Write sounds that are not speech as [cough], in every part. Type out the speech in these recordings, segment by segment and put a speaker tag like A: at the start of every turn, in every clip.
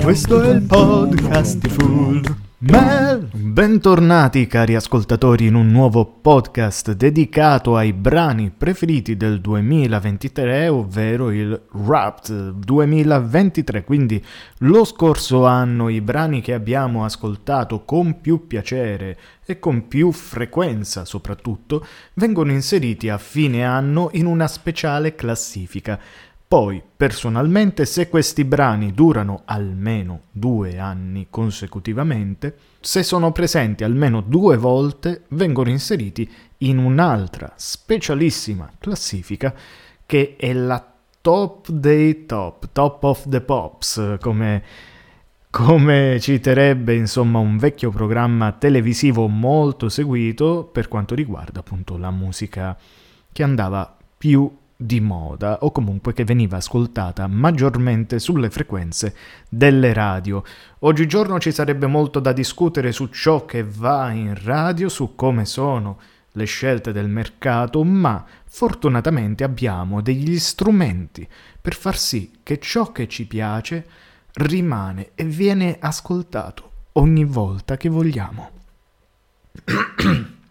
A: Questo è il podcast di Full Mel. Bentornati cari ascoltatori in un nuovo podcast dedicato ai brani preferiti del 2023, ovvero il Wrapped 2023. Quindi lo scorso anno i brani che abbiamo ascoltato con più piacere e con più frequenza soprattutto vengono inseriti a fine anno in una speciale classifica. Poi, personalmente, se questi brani durano almeno due anni consecutivamente, se sono presenti almeno due volte, vengono inseriti in un'altra specialissima classifica che è la top dei top, top of the pops, come, come citerebbe insomma un vecchio programma televisivo molto seguito per quanto riguarda appunto la musica che andava più di moda o comunque che veniva ascoltata maggiormente sulle frequenze delle radio. Oggigiorno ci sarebbe molto da discutere su ciò che va in radio, su come sono le scelte del mercato, ma fortunatamente abbiamo degli strumenti per far sì che ciò che ci piace rimane e viene ascoltato ogni volta che vogliamo. [clears throat]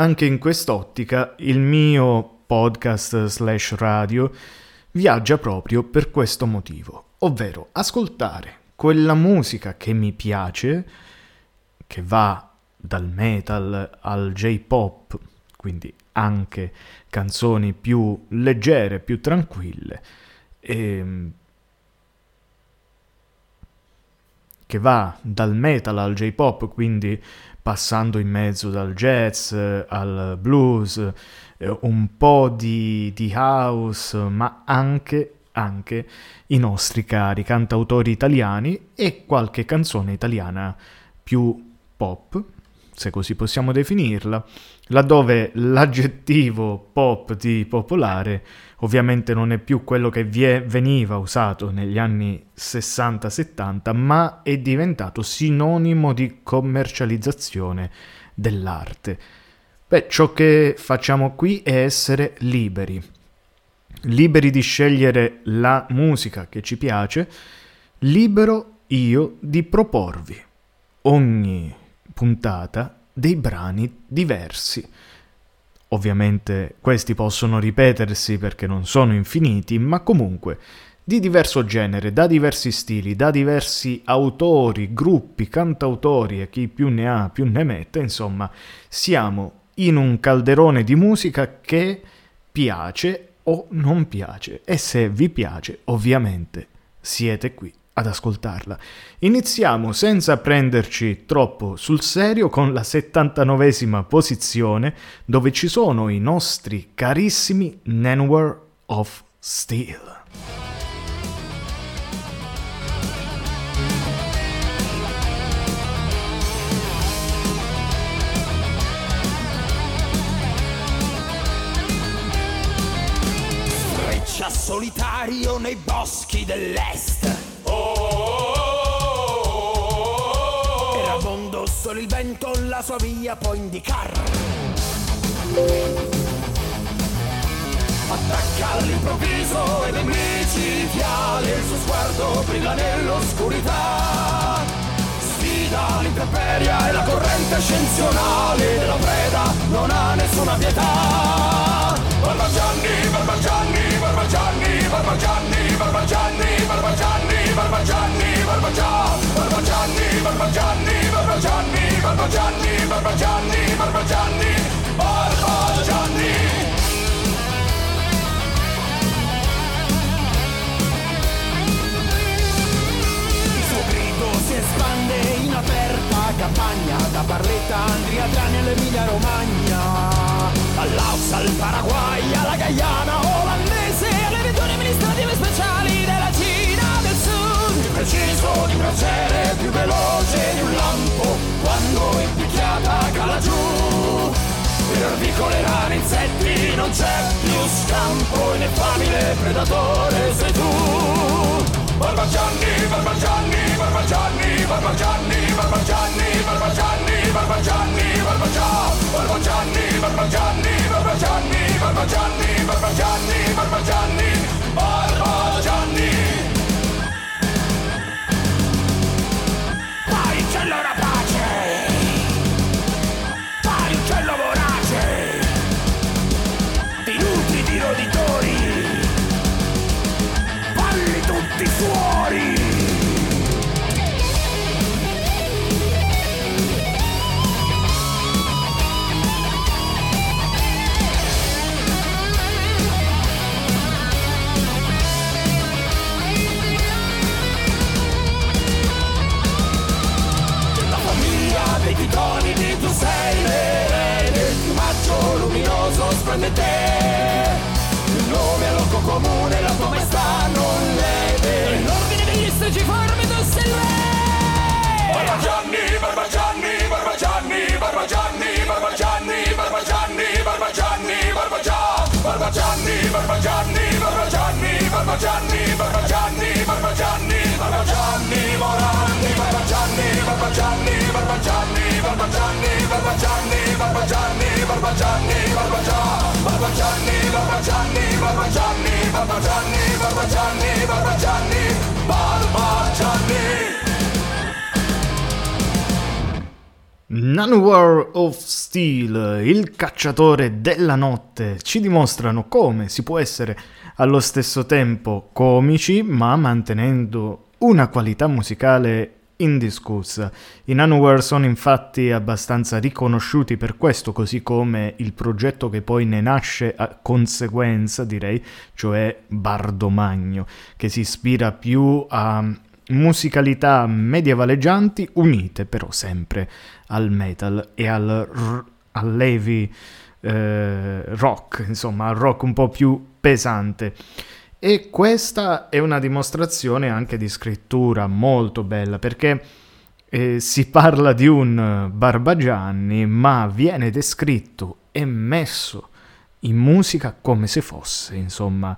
A: Anche in quest'ottica il mio podcast slash radio viaggia proprio per questo motivo, ovvero ascoltare quella musica che mi piace, che va dal metal al J-pop, quindi anche canzoni più leggere, più tranquille, e ehm, che va dal metal al J-pop, quindi passando in mezzo dal jazz al blues, eh, un po' di, di house, ma anche, anche i nostri cari cantautori italiani e qualche canzone italiana più pop, se così possiamo definirla, laddove l'aggettivo pop di popolare ovviamente non è più quello che vie- veniva usato negli anni 60-70, ma è diventato sinonimo di commercializzazione dell'arte. Beh, ciò che facciamo qui è essere liberi, liberi di scegliere la musica che ci piace, libero io di proporvi ogni puntata dei brani diversi. Ovviamente questi possono ripetersi perché non sono infiniti, ma comunque di diverso genere, da diversi stili, da diversi autori, gruppi, cantautori e chi più ne ha più ne mette, insomma, siamo in un calderone di musica che piace o non piace e se vi piace, ovviamente, siete qui ad ascoltarla. Iniziamo senza prenderci troppo sul serio con la 79esima posizione dove ci sono i nostri carissimi Nanware of Steel.
B: solitario nei boschi dell'est solo il vento la sua via può indicare. Attacca all'improvviso ed è micidiale, il suo sguardo brilla nell'oscurità. Sfida l'intemperia e la corrente ascensionale della preda non ha nessuna pietà. Barbagianni, Barbagianni, Barbagianni, Barbacanni, Barbacanni, Barbacanni, Barbacanni, Barbacan, Barbacanni, Barbacanni, Barbacanni, Barbacanni, Barbacanni, Barbacanni, Barbacanni. scala giù per vicole rane insetti non c'è più scampo ineffabile predatore sei tu Barbagianni, Barbagianni, Barbagianni, Barbagianni, Barbagianni, Barbagianni, Barbagianni, Barbagianni, Barbagianni, Barbagianni, Barbagianni, Barbagianni, Barbagianni, Barbagianni, Barbagianni. Vai, c'è l'ora from the dead. बार बार जानी
A: Nanowar of Steel, il cacciatore della notte, ci dimostrano come si può essere allo stesso tempo comici, ma mantenendo una qualità musicale indiscussa. I Nanowar sono infatti abbastanza riconosciuti per questo, così come il progetto che poi ne nasce a conseguenza, direi, cioè Bardomagno, che si ispira più a musicalità medievaleggianti unite però sempre al metal e al, r- al heavy eh, rock, insomma, al rock un po' più pesante. E questa è una dimostrazione anche di scrittura molto bella perché eh, si parla di un Barbagianni, ma viene descritto e messo in musica come se fosse, insomma,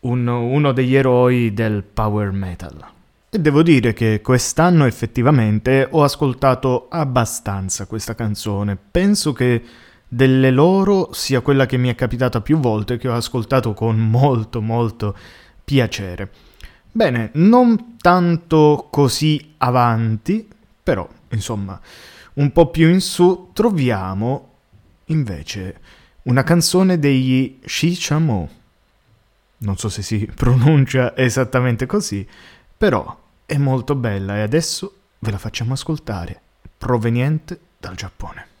A: un- uno degli eroi del power metal. E devo dire che quest'anno effettivamente ho ascoltato abbastanza questa canzone. Penso che delle loro sia quella che mi è capitata più volte, che ho ascoltato con molto molto piacere. Bene, non tanto così avanti, però insomma un po' più in su troviamo invece una canzone degli Shichamou. Non so se si [laughs] pronuncia esattamente così, però è molto bella e adesso ve la facciamo ascoltare, proveniente dal Giappone.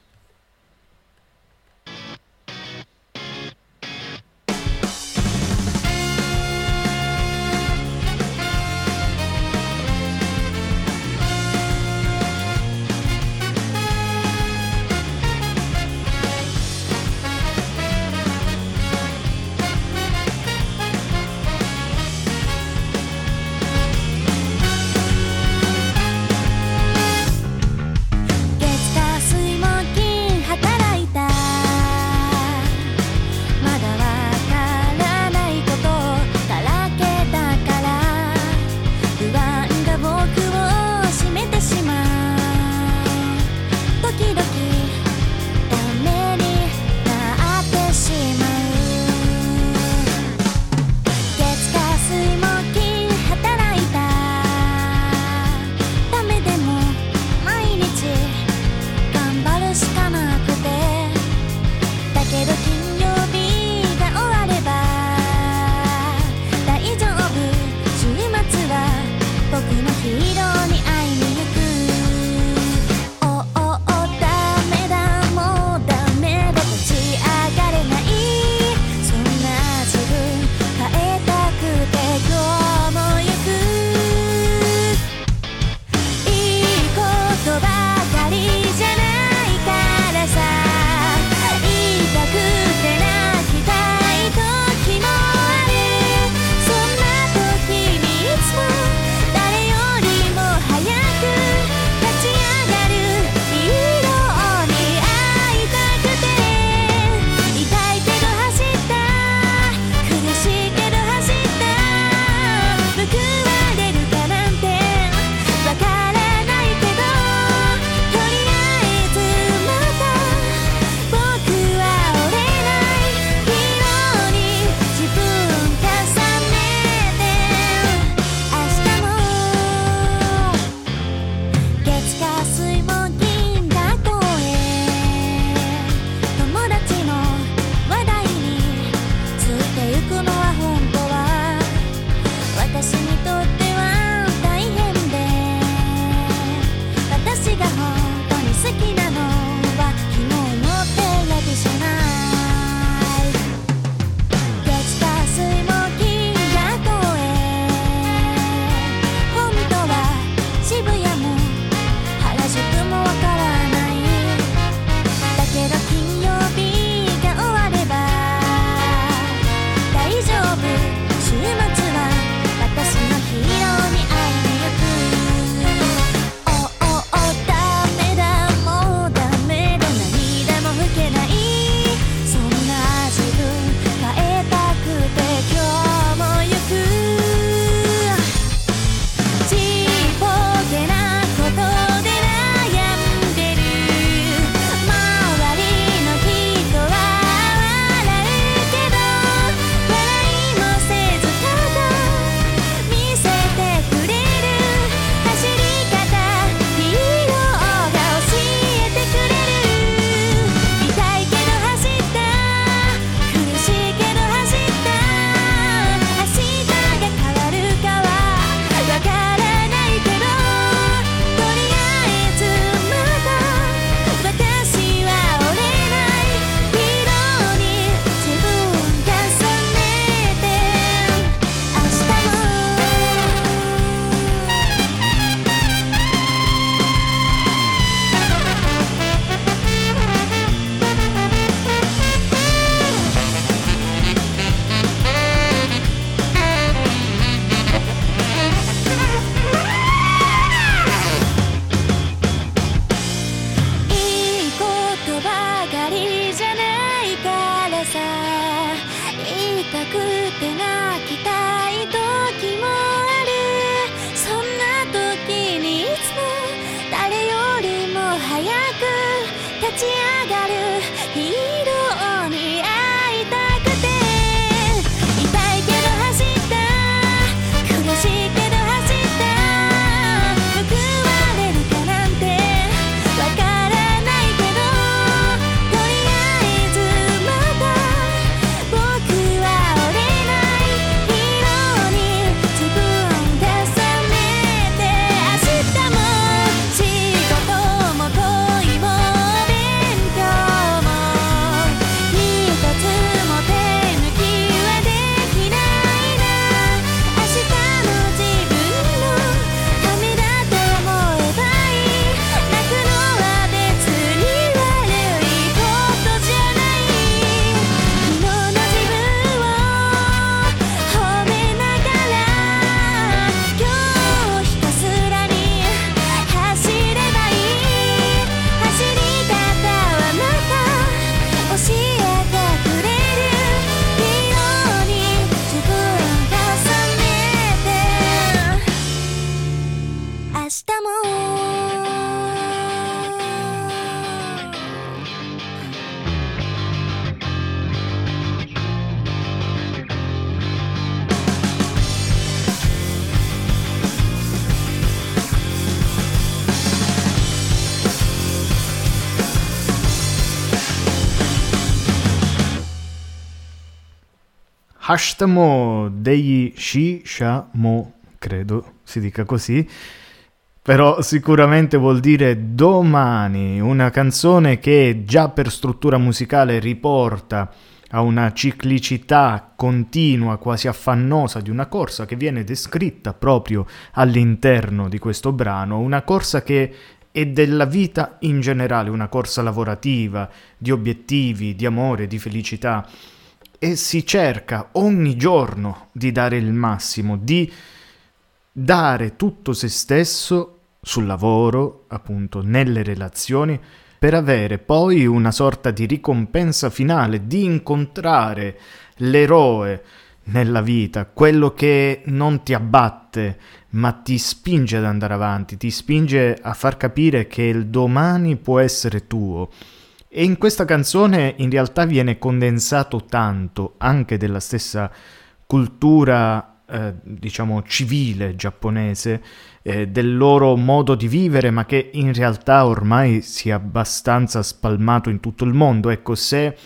A: Hashtamo degli Shishamo, credo si dica così, però sicuramente vuol dire domani, una canzone che già per struttura musicale riporta a una ciclicità continua, quasi affannosa di una corsa che viene descritta proprio all'interno di questo brano, una corsa che è della vita in generale, una corsa lavorativa, di obiettivi, di amore, di felicità e si cerca ogni giorno di dare il massimo, di dare tutto se stesso sul lavoro, appunto, nelle relazioni, per avere poi una sorta di ricompensa finale, di incontrare l'eroe nella vita, quello che non ti abbatte, ma ti spinge ad andare avanti, ti spinge a far capire che il domani può essere tuo e in questa canzone in realtà viene condensato tanto anche della stessa cultura, eh, diciamo, civile giapponese, eh, del loro modo di vivere, ma che in realtà ormai si è abbastanza spalmato in tutto il mondo. Ecco, se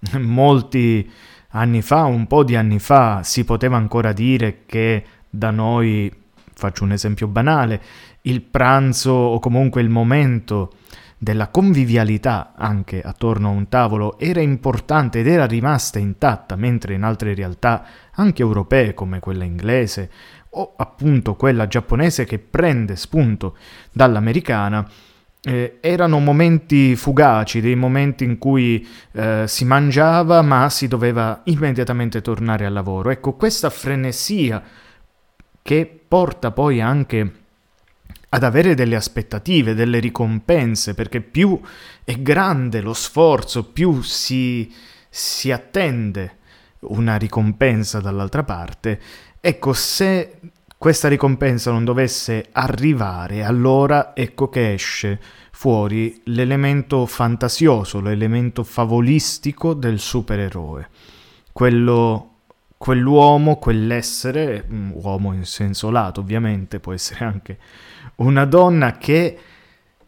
A: [laughs] molti anni fa, un po' di anni fa, si poteva ancora dire che da noi, faccio un esempio banale, il pranzo o comunque il momento della convivialità anche attorno a un tavolo era importante ed era rimasta intatta, mentre in altre realtà, anche europee come quella inglese o appunto quella giapponese che prende spunto dall'americana, eh, erano momenti fugaci, dei momenti in cui eh, si mangiava ma si doveva immediatamente tornare al lavoro. Ecco, questa frenesia che porta poi anche ad avere delle aspettative, delle ricompense, perché più è grande lo sforzo, più si, si attende una ricompensa dall'altra parte. Ecco, se questa ricompensa non dovesse arrivare, allora ecco che esce fuori l'elemento fantasioso, l'elemento favolistico del supereroe. Quello, quell'uomo, quell'essere, mm, uomo in senso lato ovviamente, può essere anche una donna che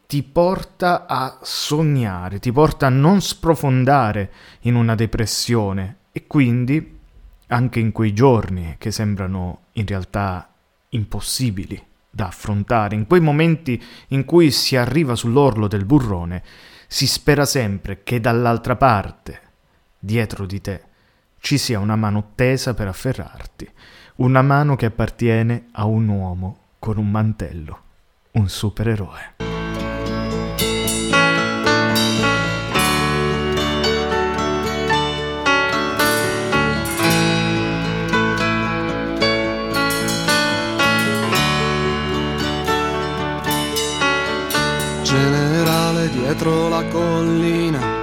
A: ti porta a sognare, ti porta a non sprofondare in una depressione e quindi anche in quei giorni che sembrano in realtà impossibili da affrontare, in quei momenti in cui si arriva sull'orlo del burrone, si spera sempre che dall'altra parte, dietro di te, ci sia una mano tesa per afferrarti, una mano che appartiene a un uomo con un mantello un supereroe.
C: Generale dietro la collina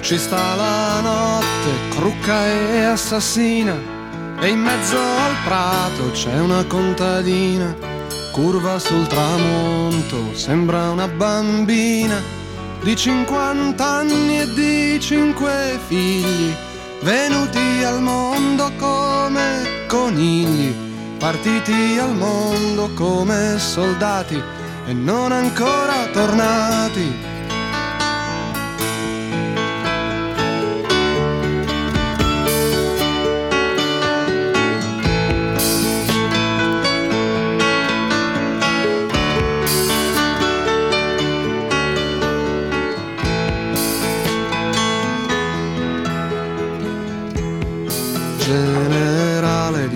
C: ci sta la notte, crucca e assassina, e in mezzo al prato c'è una contadina curva sul tramonto, sembra una bambina di 50 anni e di cinque figli, venuti al mondo come conigli, partiti al mondo come soldati e non ancora tornati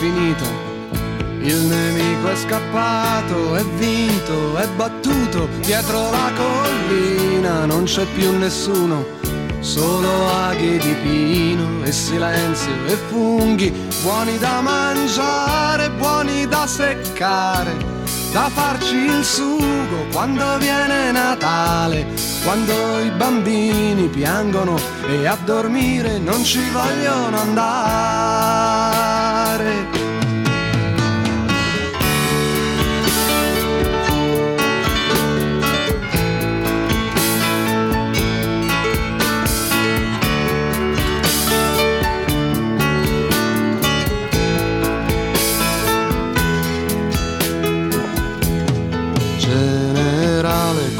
C: Finita, il nemico è scappato, è vinto, è battuto, dietro la collina non c'è più nessuno, solo aghi di pino e silenzio e funghi, buoni da mangiare, buoni da seccare da farci il sugo quando viene Natale, quando i bambini piangono e a dormire non ci vogliono andare.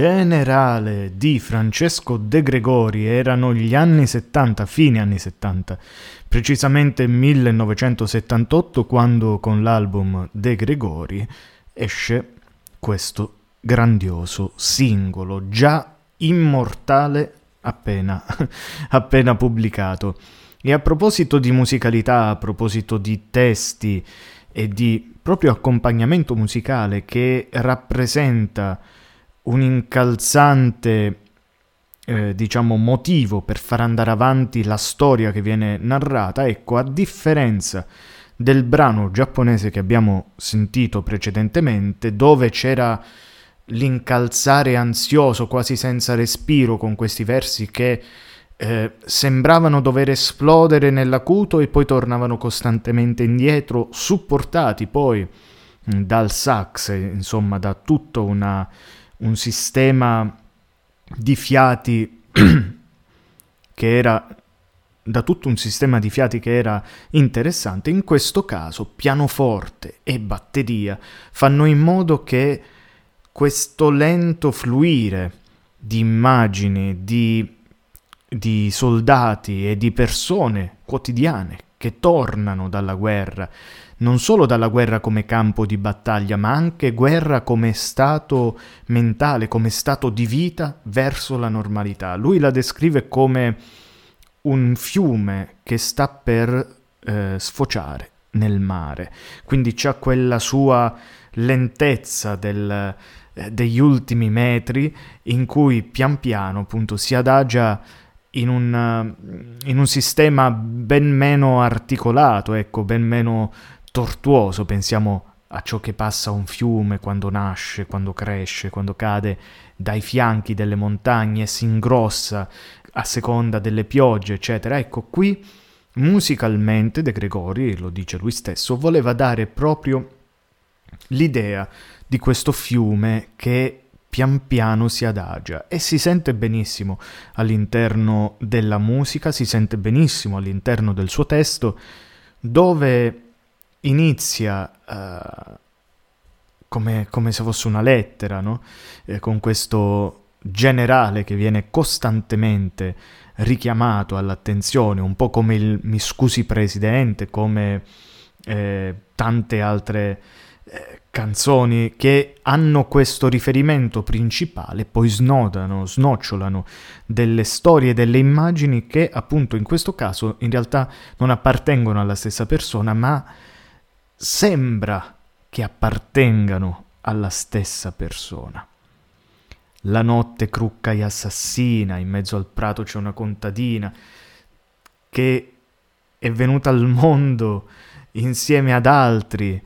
A: Generale di Francesco De Gregori erano gli anni 70, fine anni 70, precisamente 1978 quando con l'album De Gregori esce questo grandioso singolo già immortale appena, [laughs] appena pubblicato. E a proposito di musicalità, a proposito di testi e di proprio accompagnamento musicale che rappresenta un incalzante eh, diciamo motivo per far andare avanti la storia che viene narrata, ecco, a differenza del brano giapponese che abbiamo sentito precedentemente, dove c'era l'incalzare ansioso, quasi senza respiro, con questi versi che eh, sembravano dover esplodere nell'acuto e poi tornavano costantemente indietro, supportati poi dal sax, insomma, da tutta una un sistema di fiati [clears throat] che era da tutto un sistema di fiati che era interessante, in questo caso pianoforte e batteria fanno in modo che questo lento fluire di immagini, di, di soldati e di persone quotidiane che tornano dalla guerra, non solo dalla guerra come campo di battaglia, ma anche guerra come stato mentale, come stato di vita verso la normalità. Lui la descrive come un fiume che sta per eh, sfociare nel mare, quindi c'ha quella sua lentezza del, eh, degli ultimi metri in cui pian piano appunto si adagia in un, in un sistema ben meno articolato, ecco, ben meno tortuoso, pensiamo a ciò che passa un fiume quando nasce, quando cresce, quando cade dai fianchi delle montagne, si ingrossa a seconda delle piogge, eccetera. Ecco, qui musicalmente De Gregori, lo dice lui stesso, voleva dare proprio l'idea di questo fiume che pian piano si adagia e si sente benissimo all'interno della musica, si sente benissimo all'interno del suo testo, dove inizia uh, come, come, se fosse una lettera, no? eh, con questo generale che viene costantemente richiamato all'attenzione, un po' come il mi scusi presidente, come eh, tante altre eh, canzoni che hanno questo riferimento principale, poi snodano, snocciolano delle storie, delle immagini che appunto in questo caso in realtà non appartengono alla stessa persona, ma sembra che appartengano alla stessa persona. La notte crucca e assassina, in mezzo al prato c'è una contadina che è venuta al mondo insieme ad altri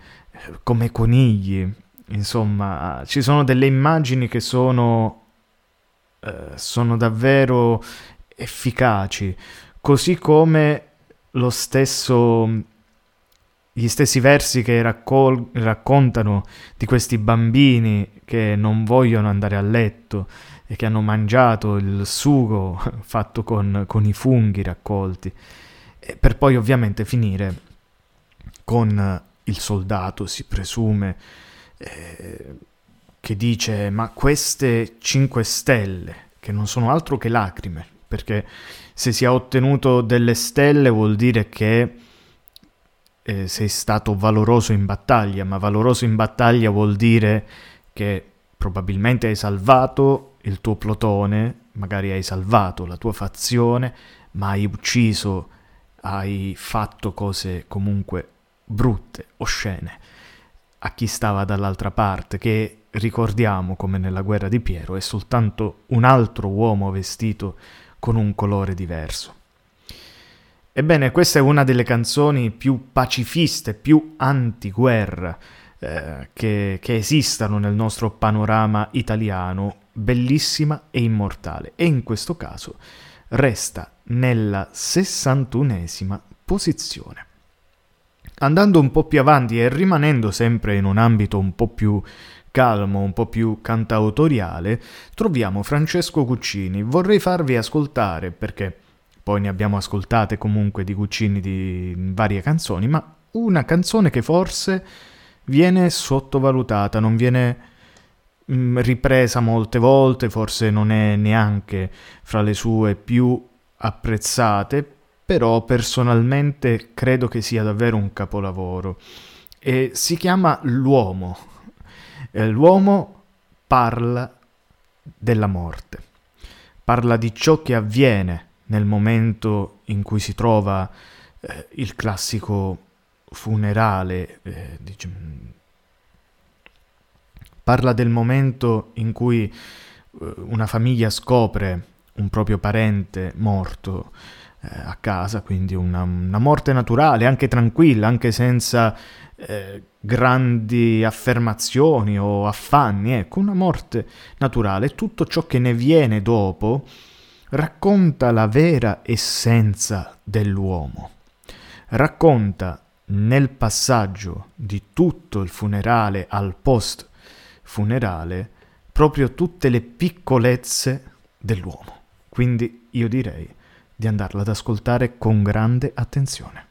A: come conigli. Insomma, ci sono delle immagini che sono, eh, sono davvero efficaci, così come lo stesso, gli stessi versi che raccol- raccontano di questi bambini che non vogliono andare a letto e che hanno mangiato il sugo [laughs] fatto con, con i funghi raccolti, per poi ovviamente finire con il soldato si presume eh, che dice ma queste 5 stelle che non sono altro che lacrime perché se si è ottenuto delle stelle vuol dire che eh, sei stato valoroso in battaglia ma valoroso in battaglia vuol dire che probabilmente hai salvato il tuo plotone magari hai salvato la tua fazione ma hai ucciso hai fatto cose comunque brutte, oscene, a chi stava dall'altra parte, che ricordiamo come nella guerra di Piero è soltanto un altro uomo vestito con un colore diverso. Ebbene, questa è una delle canzoni più pacifiste, più antiguerra eh, che, che esistano nel nostro panorama italiano, bellissima e immortale, e in questo caso resta nella sessantunesima posizione. Andando un po' più avanti e rimanendo sempre in un ambito un po' più calmo, un po' più cantautoriale, troviamo Francesco Guccini. Vorrei farvi ascoltare, perché poi ne abbiamo ascoltate comunque di Guccini di varie canzoni, ma una canzone che forse viene sottovalutata, non viene mm, ripresa molte volte, forse non è neanche fra le sue più apprezzate, però personalmente credo che sia davvero un capolavoro. E si chiama L'uomo. Eh, l'uomo parla della morte, parla di ciò che avviene nel momento in cui si trova eh, il classico funerale, eh, diciamo, parla del momento in cui eh, una famiglia scopre un proprio parente morto, eh, a casa, quindi una, una, morte naturale, anche tranquilla, anche senza eh, grandi affermazioni o affanni, ecco, una morte naturale. Tutto ciò che ne viene dopo racconta la vera essenza dell'uomo, racconta nel passaggio di tutto il funerale al post funerale proprio tutte le piccolezze dell'uomo. Quindi io direi di andarla ad ascoltare con grande attenzione.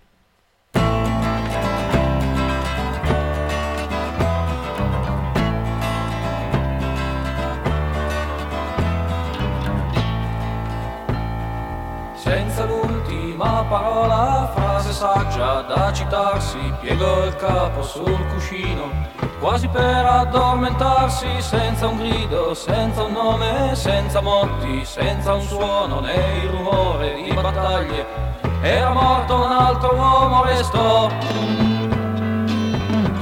D: Citarsi, piegò il capo sul cuscino quasi per addormentarsi senza un grido, senza un nome, senza motti, senza un suono né il rumore di battaglie. Era morto un altro uomo, restò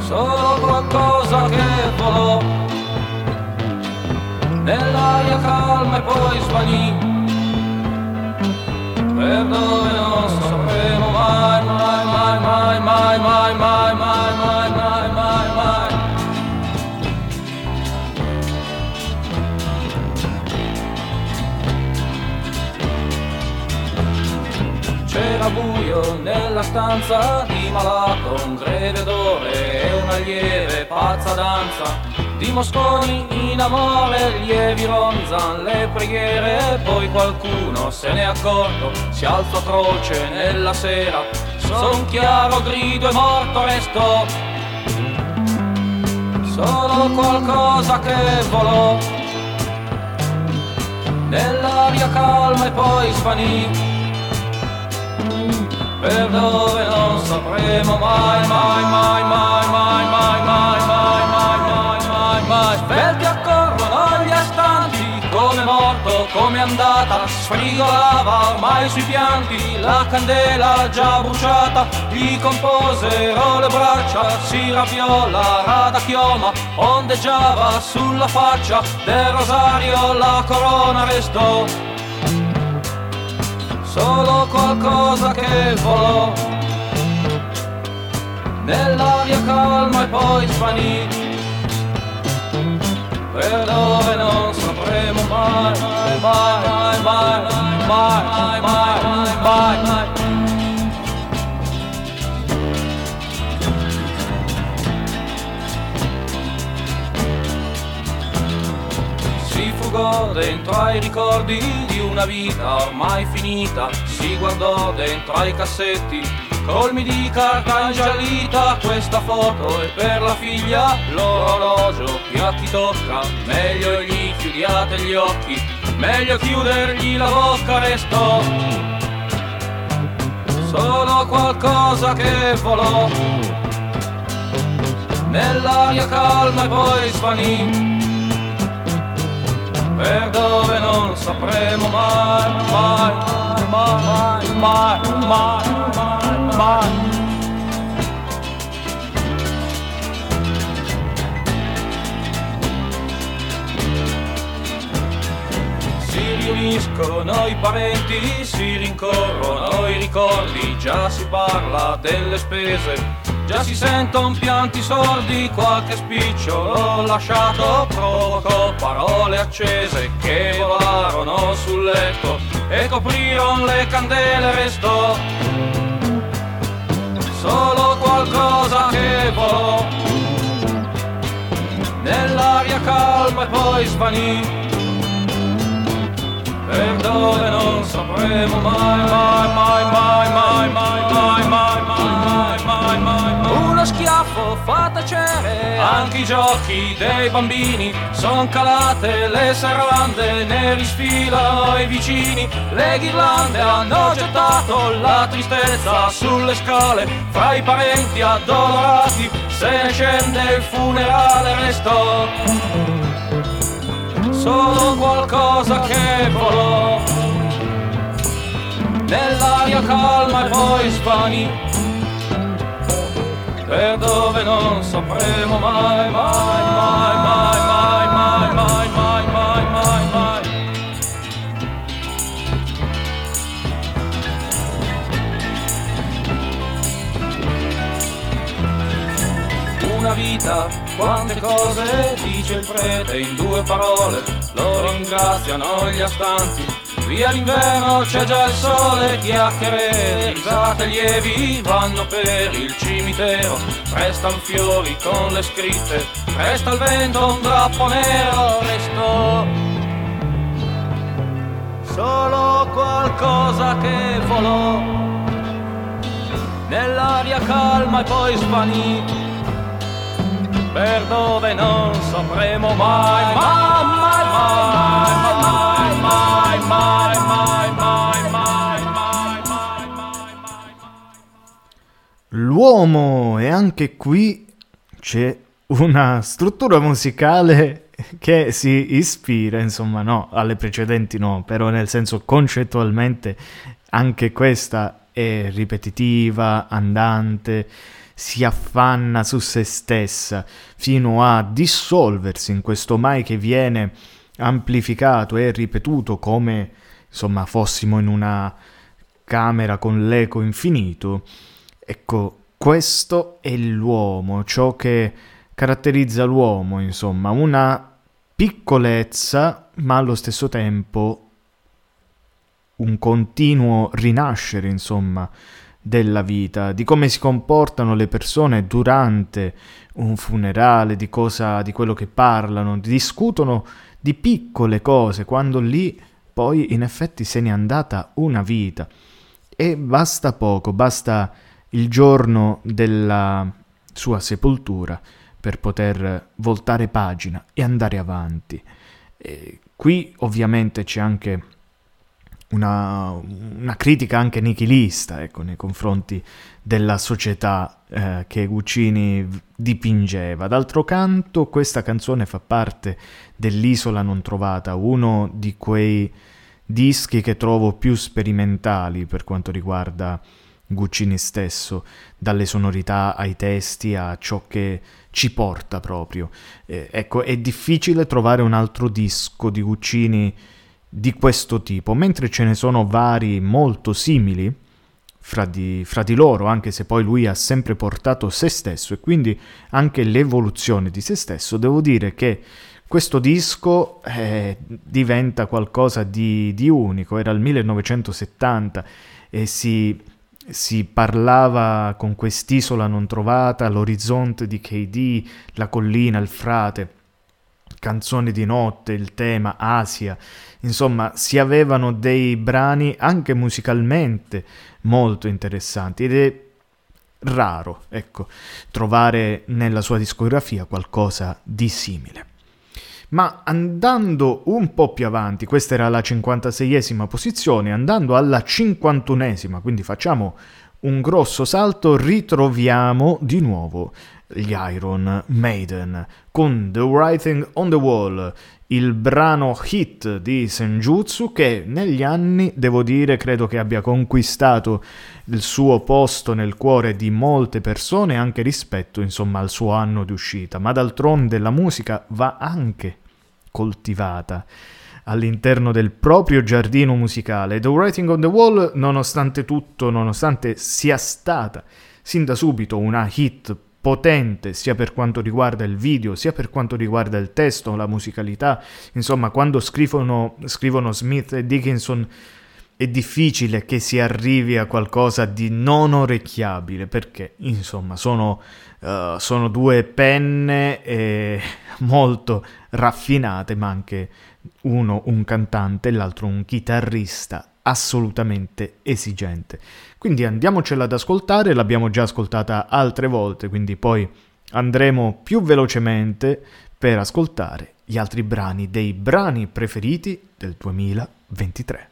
D: solo qualcosa che volò nell'aria calma e poi svanì. Mai, mai, mai, mai, mai, mai, mai, Buio nella stanza di malato, un greve odore e una lieve pazza danza. Di mosconi in amore, lievi ronzan le preghiere, poi qualcuno se n'è accorto, si alzò atroce nella sera, son chiaro grido e morto restò. Solo qualcosa che volò nell'aria calma e poi svanì per dove non sapremo mai, mai, mai, mai, mai, mai, mai, mai, mai, mai, mai, mai. Svelti accorrono gli astanti, come morto, come andata, sfrigolava ormai sui pianti, la candela già bruciata, gli composero le braccia, si rabbiò la rada chioma, ondeggiava sulla faccia, del rosario la corona restò solo qualcosa che volò nell'aria calma e poi svanì per dove non sapremo mai mai mai mai mai mai, mai. Fugò dentro ai ricordi di una vita ormai finita, si guardò dentro ai cassetti colmi di carta ingiallita. Questa foto è per la figlia l'orologio che a chi tocca. Meglio gli chiudiate gli occhi meglio chiudergli la bocca restò. Solo qualcosa che volò. Nell'aria calma e poi svanì per dove non sapremo mai, mai, mai, mai, mai, mai, mai. Si riuniscono i parenti, si rincorrono i ricordi, già si parla delle spese Già si sentono pianti sordi, qualche spicciolo lasciato provocò parole accese che volarono sul letto e coprirono le candele restò solo qualcosa che volò nell'aria calma e poi svanì per dove non sapremo mai, mai, mai, mai, mai, mai, mai, mai, mai, mai, mai, mai. Schiaffo fa tacere anche i giochi dei bambini, son calate le serrande, ne risfilano i vicini, le ghirlande hanno gettato la tristezza sulle scale, fra i parenti addolorati, se ne scende il funerale restò solo qualcosa che volò. Nell'aria calma e poi svanì per dove non sapremo mai, mai, mai, mai, mai, mai, mai, mai, mai, mai, mai. Una vita, quante cose dice il prete in due parole, lo ringraziano gli astanti. Via l'inverno c'è già il sole, chiacchiere, risate lievi vanno per il cimitero, restan fiori con le scritte, resta il vento un drappo nero, resto solo qualcosa che volò. Nell'aria calma e poi svanì. Per dove non sapremo mai, mai, mai, mai, mai, mai, mai, mai, mai, mai, mai, mai, mai.
A: L'uomo e anche qui c'è una struttura musicale che si ispira, insomma, no, alle precedenti no, però nel senso concettualmente anche questa è ripetitiva, andante, si affanna su se stessa fino a dissolversi in questo mai che viene amplificato e ripetuto come insomma fossimo in una camera con l'eco infinito. Ecco, questo è l'uomo, ciò che caratterizza l'uomo, insomma, una piccolezza, ma allo stesso tempo un continuo rinascere, insomma, della vita, di come si comportano le persone durante un funerale, di cosa, di quello che parlano, discutono di piccole cose, quando lì poi in effetti se n'è andata una vita. E basta poco, basta il giorno della sua sepoltura per poter voltare pagina e andare avanti. E qui ovviamente c'è anche una, una critica anche nichilista ecco, nei confronti della società eh, che Guccini dipingeva. D'altro canto, questa canzone fa parte dell'Isola non trovata, uno di quei dischi che trovo più sperimentali per quanto riguarda Guccini stesso, dalle sonorità ai testi a ciò che ci porta proprio. Eh, ecco, è difficile trovare un altro disco di Guccini di questo tipo, mentre ce ne sono vari molto simili fra di, fra di, loro, anche se poi lui ha sempre portato se stesso e quindi anche l'evoluzione di se stesso, devo dire che questo disco eh, diventa qualcosa di, di, unico, era il 1970 e si, si parlava con quest'isola non trovata, l'orizzonte di KD, la collina, il frate Canzoni di notte, il tema, Asia, insomma si avevano dei brani anche musicalmente molto interessanti ed è raro, ecco, trovare nella sua discografia qualcosa di simile. Ma andando un po' più avanti, questa era la 56esima posizione, andando alla 51esima, quindi facciamo un grosso salto, ritroviamo di nuovo gli Iron Maiden con The Writing on the Wall, il brano hit di Senjutsu che negli anni, devo dire, credo che abbia conquistato il suo posto nel cuore di molte persone anche rispetto, insomma, al suo anno di uscita, ma d'altronde la musica va anche coltivata all'interno del proprio giardino musicale. The Writing on the Wall, nonostante tutto, nonostante sia stata sin da subito una hit potente sia per quanto riguarda il video, sia per quanto riguarda il testo, la musicalità. Insomma, quando scrivono, scrivono Smith e Dickinson è difficile che si arrivi a qualcosa di non orecchiabile perché, insomma, sono, uh, sono due penne eh, [laughs] molto raffinate, ma anche uno un cantante e l'altro un chitarrista assolutamente esigente. Quindi andiamocela ad ascoltare, l'abbiamo già ascoltata altre volte, quindi poi andremo più velocemente per ascoltare gli altri brani dei brani preferiti del 2023.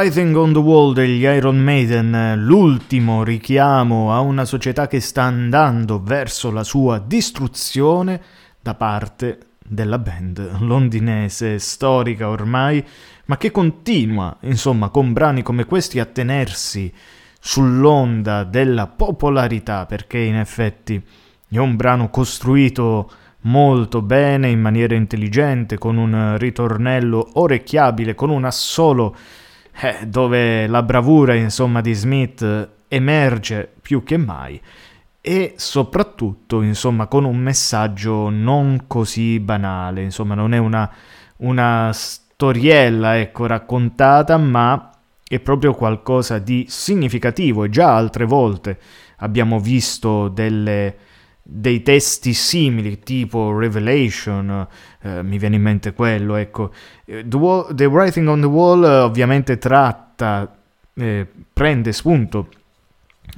A: Writing on the Wall degli Iron Maiden, l'ultimo richiamo a una società che sta andando verso la sua distruzione da parte della band londinese storica ormai, ma che continua, insomma, con brani come questi a tenersi sull'onda della popolarità, perché in effetti è un brano costruito molto bene, in maniera intelligente, con un ritornello orecchiabile, con un assolo eh, dove la bravura insomma di Smith emerge più che mai e soprattutto insomma con un messaggio non così banale, insomma non è una, una storiella ecco raccontata ma è proprio qualcosa di significativo. E già altre volte abbiamo visto delle dei testi simili, tipo Revelation, eh, mi viene in mente quello, ecco. Eh, the, wall, the Writing on the Wall eh, ovviamente tratta, eh, prende spunto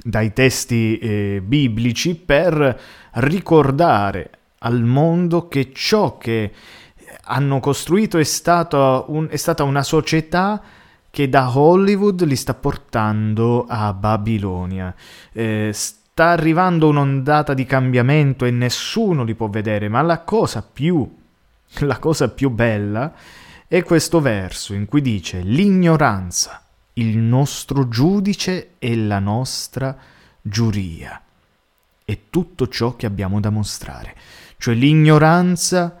A: dai testi eh, biblici per ricordare al mondo che ciò che hanno costruito è, un, è stata una società che da Hollywood li sta portando a Babilonia. Eh, sta arrivando un'ondata di cambiamento e nessuno li può vedere, ma la cosa più, [laughs] la cosa più bella è questo verso in cui dice l'ignoranza, il nostro giudice e la nostra giuria. È tutto ciò che abbiamo da mostrare. Cioè l'ignoranza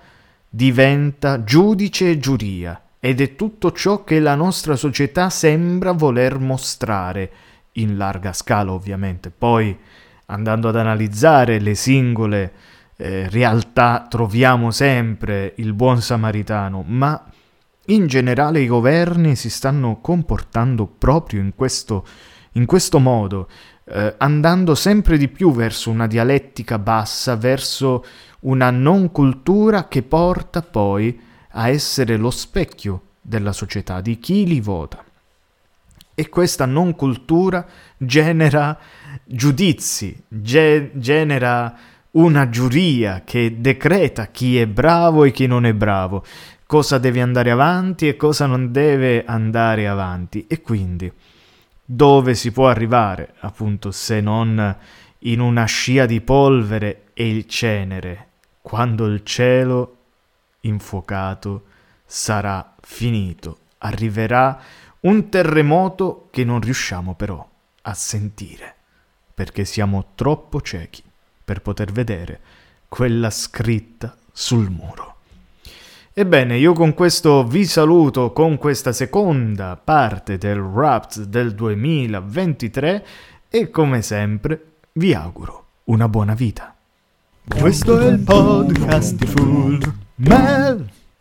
A: diventa giudice e giuria ed è tutto ciò che la nostra società sembra voler mostrare, in larga scala ovviamente. Poi andando ad analizzare le singole eh, realtà troviamo sempre il buon samaritano, ma in generale i governi si stanno comportando proprio in questo, in questo modo, eh, andando sempre di più verso una dialettica bassa, verso una non cultura che porta poi a essere lo specchio della società, di chi li vota. E questa non cultura genera giudizi, ge- genera una giuria che decreta chi è bravo e chi non è bravo, cosa deve andare avanti e cosa non deve andare avanti. E quindi dove si può arrivare, appunto, se non in una scia di polvere e il cenere, quando il cielo infuocato sarà finito, arriverà un terremoto che non riusciamo però a sentire, perché siamo troppo ciechi per poter vedere quella scritta sul muro. Ebbene, io con questo vi saluto con questa seconda parte del Rapt del 2023 e come sempre vi auguro una buona vita. Questo è il podcast di Full Mel.